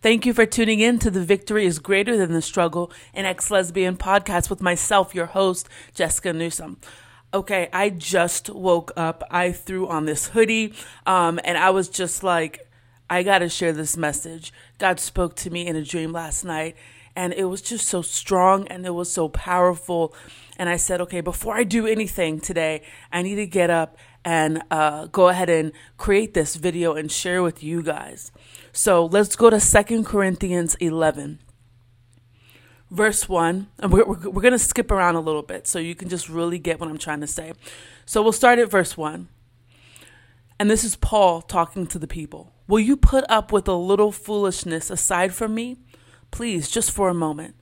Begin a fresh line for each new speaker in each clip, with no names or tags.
Thank you for tuning in to The Victory is Greater Than the Struggle, an ex lesbian podcast with myself, your host, Jessica Newsom. Okay, I just woke up. I threw on this hoodie, um, and I was just like, I got to share this message. God spoke to me in a dream last night, and it was just so strong and it was so powerful. And I said, okay, before I do anything today, I need to get up and uh, go ahead and create this video and share with you guys. So let's go to Second Corinthians 11, verse 1. And we're, we're, we're going to skip around a little bit so you can just really get what I'm trying to say. So we'll start at verse 1. And this is Paul talking to the people. Will you put up with a little foolishness aside from me? Please, just for a moment.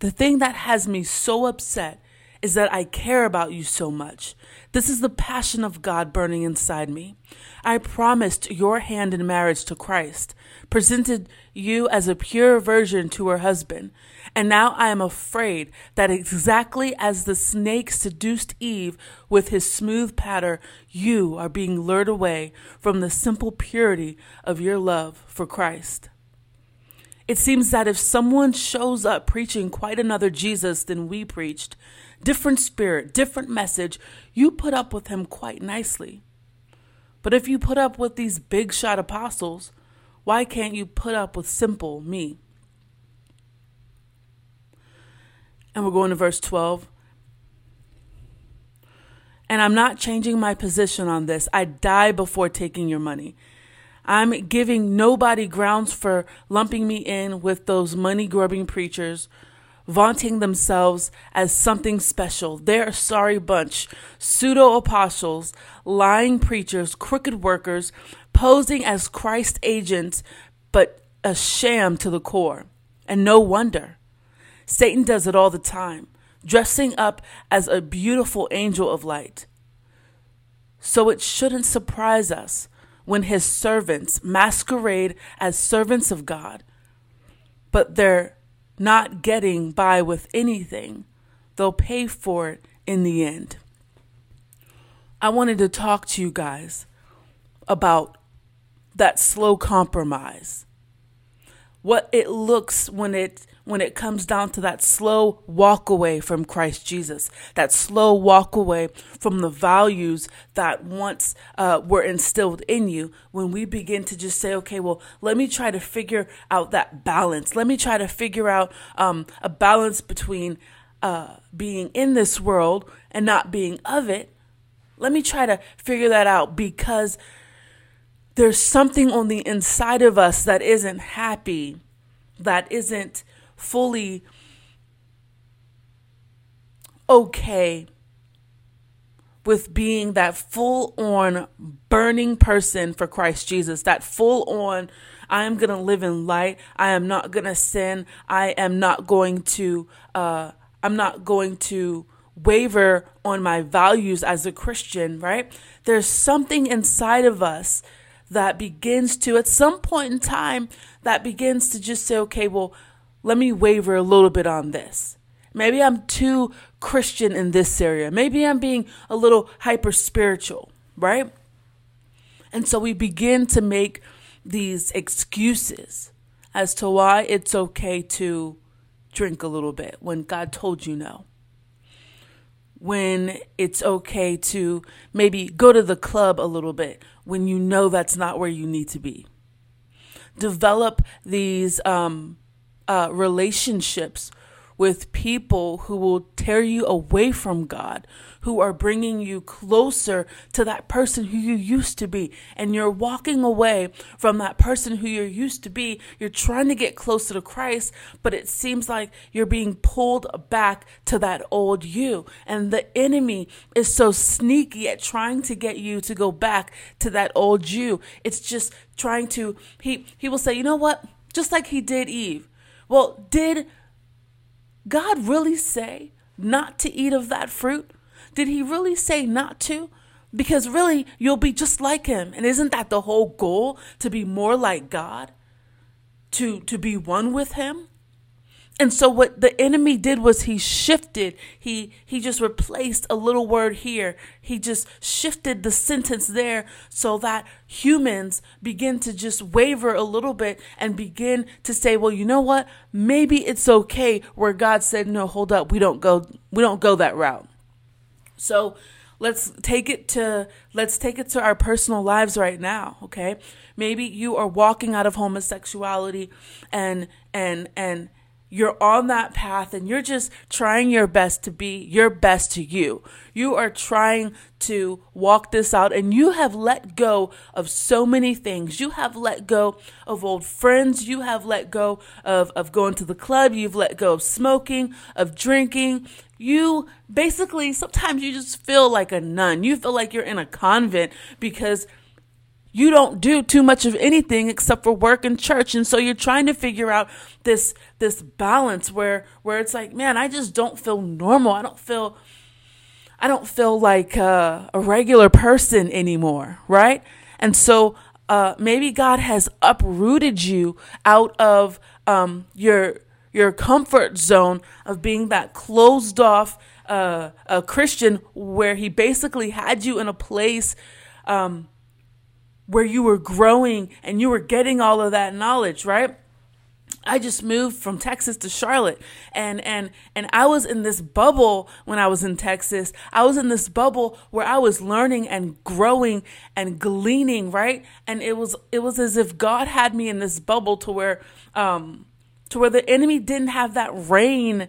The thing that has me so upset is that I care about you so much. This is the passion of God burning inside me. I promised your hand in marriage to Christ, presented you as a pure virgin to her husband, and now I am afraid that exactly as the snake seduced Eve with his smooth patter, you are being lured away from the simple purity of your love for Christ. It seems that if someone shows up preaching quite another Jesus than we preached, different spirit, different message, you put up with him quite nicely. But if you put up with these big shot apostles, why can't you put up with simple me? And we're going to verse 12. And I'm not changing my position on this. I die before taking your money. I'm giving nobody grounds for lumping me in with those money grubbing preachers vaunting themselves as something special. They're a sorry bunch. Pseudo apostles, lying preachers, crooked workers, posing as Christ agents, but a sham to the core. And no wonder. Satan does it all the time, dressing up as a beautiful angel of light. So it shouldn't surprise us when his servants masquerade as servants of God, but they're not getting by with anything, they'll pay for it in the end. I wanted to talk to you guys about that slow compromise. What it looks when it when it comes down to that slow walk away from Christ Jesus, that slow walk away from the values that once uh, were instilled in you, when we begin to just say, okay, well, let me try to figure out that balance. Let me try to figure out um, a balance between uh, being in this world and not being of it. Let me try to figure that out because there's something on the inside of us that isn't happy, that isn't fully okay with being that full on burning person for Christ Jesus, that full on, I am going to live in light. I am not going to sin. I am not going to, uh, I'm not going to waver on my values as a Christian, right? There's something inside of us that begins to, at some point in time, that begins to just say, okay, well, let me waver a little bit on this. Maybe I'm too Christian in this area. Maybe I'm being a little hyper spiritual, right? And so we begin to make these excuses as to why it's okay to drink a little bit when God told you no. When it's okay to maybe go to the club a little bit when you know that's not where you need to be. Develop these um, uh, relationships with people who will tear you away from God, who are bringing you closer to that person who you used to be. And you're walking away from that person who you used to be. You're trying to get closer to Christ, but it seems like you're being pulled back to that old you. And the enemy is so sneaky at trying to get you to go back to that old you. It's just trying to, he, he will say, you know what? Just like he did Eve well, did God really say not to eat of that fruit? Did he really say not to? Because really, you'll be just like him. And isn't that the whole goal? To be more like God? To, to be one with him? And so what the enemy did was he shifted. He he just replaced a little word here. He just shifted the sentence there so that humans begin to just waver a little bit and begin to say, "Well, you know what? Maybe it's okay." Where God said, "No, hold up. We don't go we don't go that route." So, let's take it to let's take it to our personal lives right now, okay? Maybe you are walking out of homosexuality and and and you're on that path and you're just trying your best to be your best to you. You are trying to walk this out and you have let go of so many things. You have let go of old friends. You have let go of, of going to the club. You've let go of smoking, of drinking. You basically, sometimes you just feel like a nun. You feel like you're in a convent because you don't do too much of anything except for work and church. And so you're trying to figure out this this balance where where it's like man i just don't feel normal. I don't feel i don't feel like uh, a regular person anymore right? And so uh, maybe god has uprooted you out of um, your your comfort zone of being that closed off uh, a christian where he basically had you in a place um, where you were growing and you were getting all of that knowledge, right? I just moved from Texas to Charlotte and and and I was in this bubble when I was in Texas. I was in this bubble where I was learning and growing and gleaning, right? And it was it was as if God had me in this bubble to where um to where the enemy didn't have that reign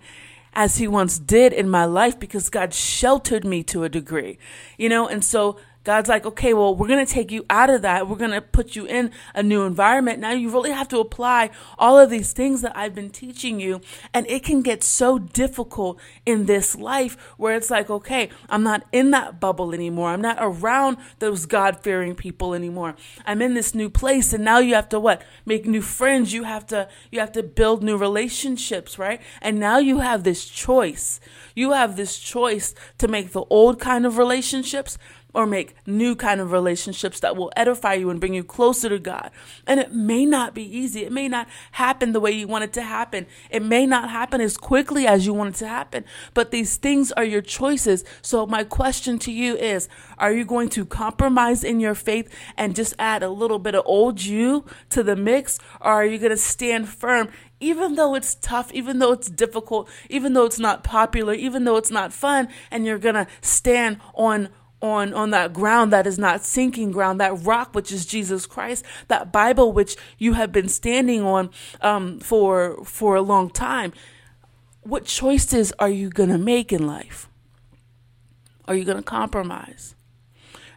as he once did in my life because God sheltered me to a degree. You know, and so God's like, okay, well, we're going to take you out of that. We're going to put you in a new environment. Now you really have to apply all of these things that I've been teaching you. And it can get so difficult in this life where it's like, okay, I'm not in that bubble anymore. I'm not around those God fearing people anymore. I'm in this new place. And now you have to what? Make new friends. You have to, you have to build new relationships, right? And now you have this choice. You have this choice to make the old kind of relationships or make new kind of relationships that will edify you and bring you closer to God. And it may not be easy. It may not happen the way you want it to happen. It may not happen as quickly as you want it to happen. But these things are your choices. So my question to you is, are you going to compromise in your faith and just add a little bit of old you to the mix? Or are you going to stand firm even though it's tough, even though it's difficult, even though it's not popular, even though it's not fun, and you're gonna stand on on on that ground that is not sinking ground that rock which is jesus christ that bible which you have been standing on um, for for a long time. What choices are you going to make in life? Are you going to compromise?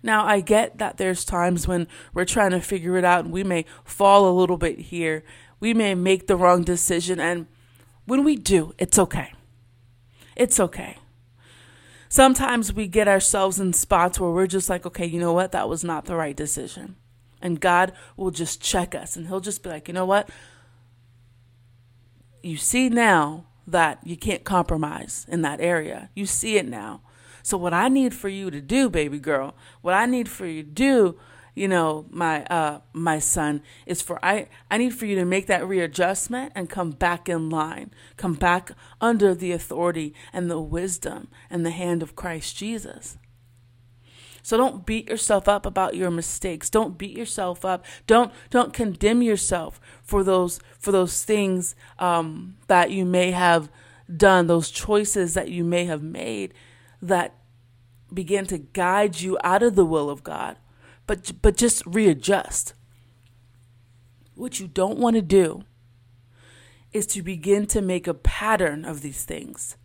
Now i get that there's times when we're trying to figure it out and we may fall a little bit here. We may make the wrong decision and when we do it's okay. It's okay sometimes we get ourselves in spots where we're just like, okay, you know what? That was not the right decision. And God will just check us and He'll just be like, you know what? You see now that you can't compromise in that area. You see it now. So, what I need for you to do, baby girl, what I need for you to do you know, my uh my son is for I I need for you to make that readjustment and come back in line. Come back under the authority and the wisdom and the hand of Christ Jesus. So don't beat yourself up about your mistakes. Don't beat yourself up. Don't don't condemn yourself for those for those things um, that you may have done, those choices that you may have made that begin to guide you out of the will of God but but just readjust. What you don't want to do is to begin to make a pattern of these things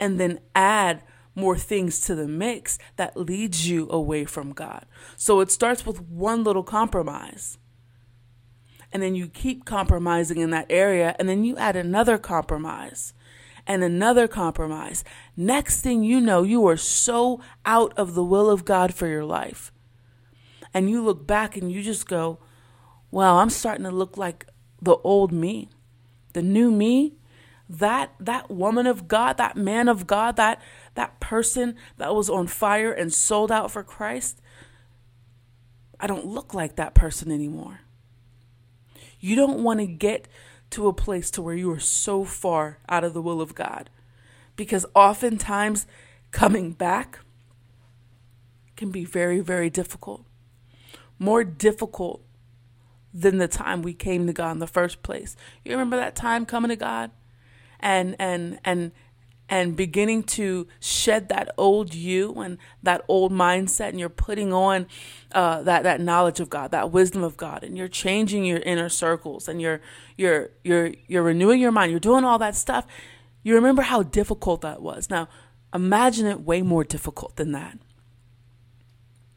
and then add more things to the mix that leads you away from God. So it starts with one little compromise. And then you keep compromising in that area, and then you add another compromise and another compromise. Next thing you know, you are so out of the will of God for your life and you look back and you just go, wow, I'm starting to look like the old me. The new me, that that woman of God, that man of God, that that person that was on fire and sold out for Christ, I don't look like that person anymore. You don't want to get to a place to where you are so far out of the will of God. Because oftentimes coming back can be very, very difficult. More difficult than the time we came to God in the first place. You remember that time coming to God and and and and beginning to shed that old you and that old mindset and you're putting on uh, that that knowledge of God, that wisdom of God, and you're changing your inner circles and you're you're you're you're renewing your mind. You're doing all that stuff. You remember how difficult that was. Now, imagine it way more difficult than that.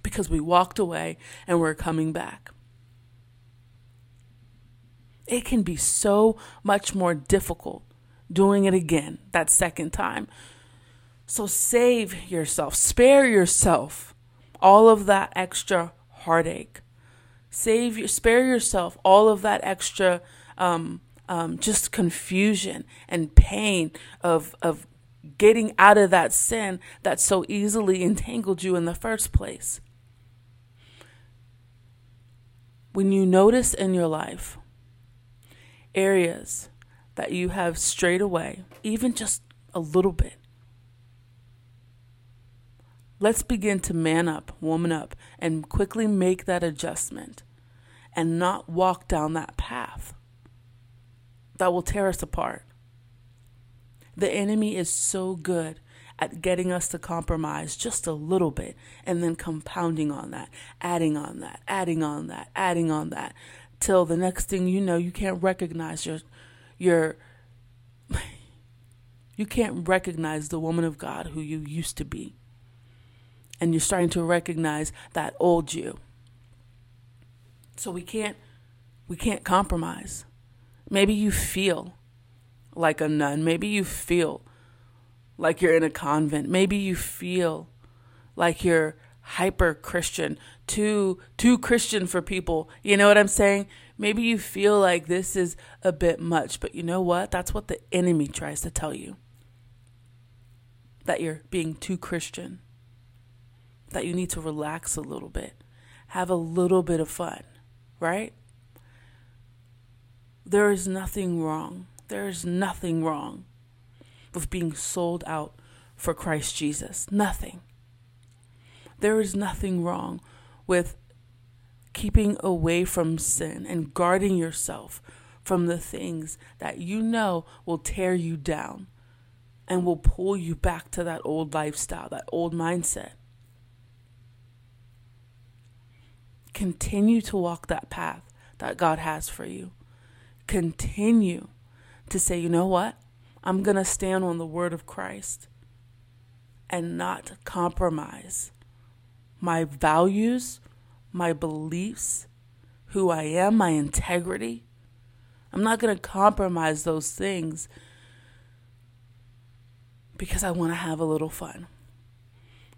Because we walked away and we're coming back. It can be so much more difficult doing it again that second time. So save yourself, spare yourself all of that extra heartache. Save spare yourself all of that extra um, um, just confusion and pain of of getting out of that sin that so easily entangled you in the first place. When you notice in your life areas that you have strayed away, even just a little bit. Let's begin to man up, woman up, and quickly make that adjustment and not walk down that path that will tear us apart. The enemy is so good at getting us to compromise just a little bit and then compounding on that, adding on that, adding on that, adding on that, till the next thing you know, you can't recognize your you're you can't recognize the woman of God who you used to be. And you're starting to recognize that old you. So we can't we can't compromise. Maybe you feel like a nun. Maybe you feel like you're in a convent. Maybe you feel like you're hyper Christian, too too Christian for people. You know what I'm saying? Maybe you feel like this is a bit much, but you know what? That's what the enemy tries to tell you. That you're being too Christian. That you need to relax a little bit. Have a little bit of fun, right? There is nothing wrong. There is nothing wrong with being sold out for Christ Jesus. Nothing. There is nothing wrong with keeping away from sin and guarding yourself from the things that you know will tear you down and will pull you back to that old lifestyle, that old mindset. Continue to walk that path that God has for you. Continue to say, you know what? I'm going to stand on the word of Christ and not compromise my values my beliefs, who I am, my integrity. I'm not going to compromise those things because I want to have a little fun.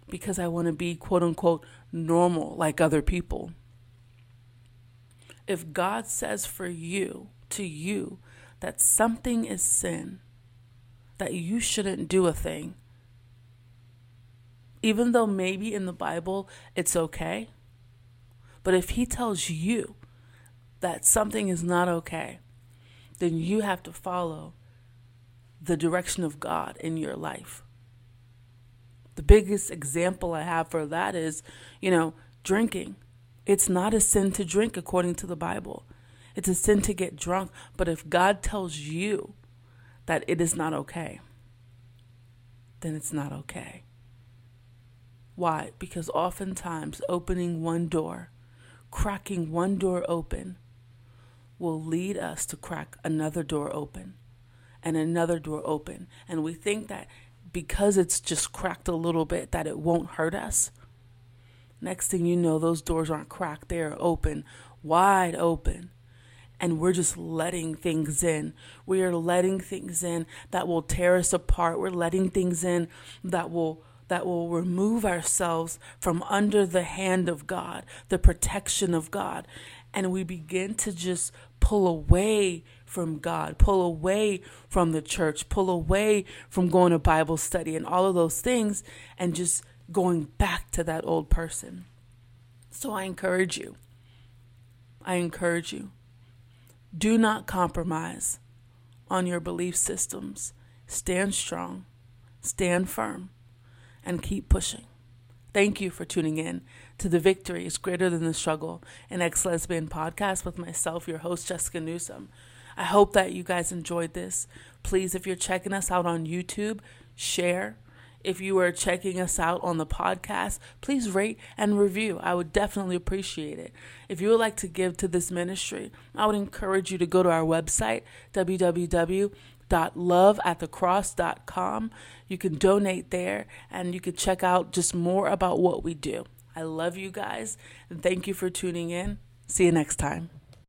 Because I want to be quote unquote normal like other people. If God says for you, to you, that something is sin, that you shouldn't do a thing, even though maybe in the Bible it's okay, but if he tells you that something is not okay, then you have to follow the direction of God in your life. The biggest example I have for that is, you know, drinking. It's not a sin to drink according to the Bible. It's a sin to get drunk. But if God tells you that it is not okay, then it's not okay. Why? Because oftentimes opening one door cracking one door open will lead us to crack another door open and another door open. And we think that because it's just cracked a little bit, that it won't hurt us. Next thing you know, those doors aren't cracked, they're open, wide open. And we're just letting things in. We are letting things in that will tear us apart. We're letting things in that will that will remove ourselves from under the hand of God, the protection of God. And we begin to just pull away from God, pull away from the church, pull away from going to Bible study and all of those things, and just going back to that old person. So I encourage you. I encourage you. Do not compromise on your belief systems. Stand strong, stand firm, and keep pushing. Thank you for tuning in to The Victory is Greater Than the Struggle, an ex lesbian podcast with myself, your host, Jessica Newsom. I hope that you guys enjoyed this. Please, if you're checking us out on YouTube, share. If you are checking us out on the podcast, please rate and review. I would definitely appreciate it. If you would like to give to this ministry, I would encourage you to go to our website, www www.loveatthecross.com. You can donate there and you can check out just more about what we do. I love you guys and thank you for tuning in. See you next time.